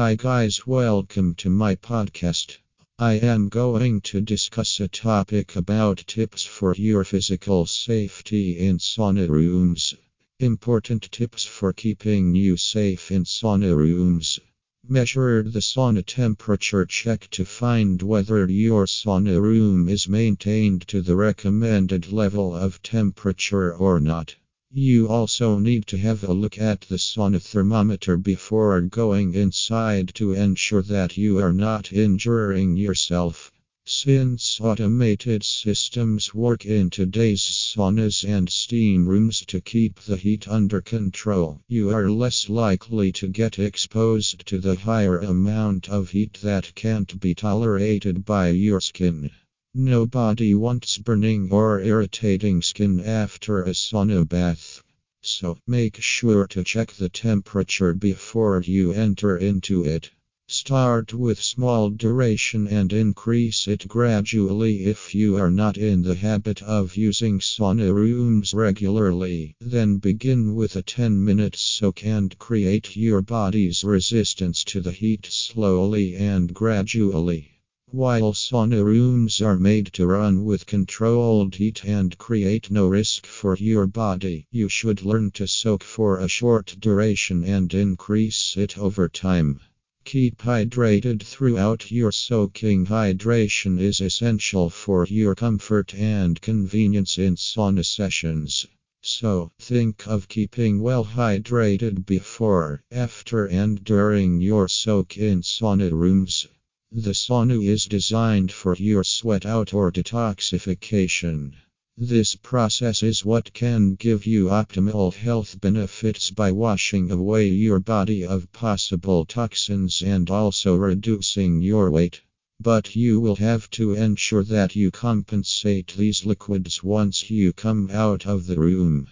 Hi, guys, welcome to my podcast. I am going to discuss a topic about tips for your physical safety in sauna rooms. Important tips for keeping you safe in sauna rooms. Measure the sauna temperature check to find whether your sauna room is maintained to the recommended level of temperature or not. You also need to have a look at the sauna thermometer before going inside to ensure that you are not injuring yourself. Since automated systems work in today's saunas and steam rooms to keep the heat under control, you are less likely to get exposed to the higher amount of heat that can't be tolerated by your skin. Nobody wants burning or irritating skin after a sauna bath. So make sure to check the temperature before you enter into it. Start with small duration and increase it gradually if you are not in the habit of using sauna rooms regularly. Then begin with a 10 minute soak and create your body's resistance to the heat slowly and gradually. While sauna rooms are made to run with controlled heat and create no risk for your body, you should learn to soak for a short duration and increase it over time. Keep hydrated throughout your soaking. Hydration is essential for your comfort and convenience in sauna sessions. So, think of keeping well hydrated before, after, and during your soak in sauna rooms. The sauna is designed for your sweat out or detoxification. This process is what can give you optimal health benefits by washing away your body of possible toxins and also reducing your weight. But you will have to ensure that you compensate these liquids once you come out of the room.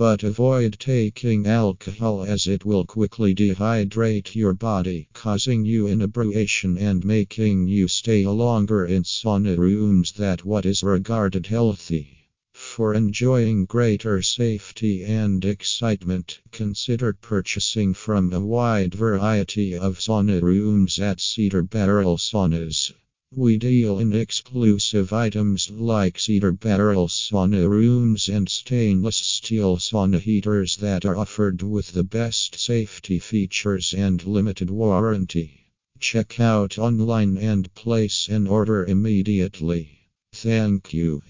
But avoid taking alcohol as it will quickly dehydrate your body, causing you inebriation and making you stay longer in sauna rooms than what is regarded healthy. For enjoying greater safety and excitement, consider purchasing from a wide variety of sauna rooms at Cedar Barrel Saunas. We deal in exclusive items like cedar barrel sauna rooms and stainless steel sauna heaters that are offered with the best safety features and limited warranty. Check out online and place an order immediately. Thank you.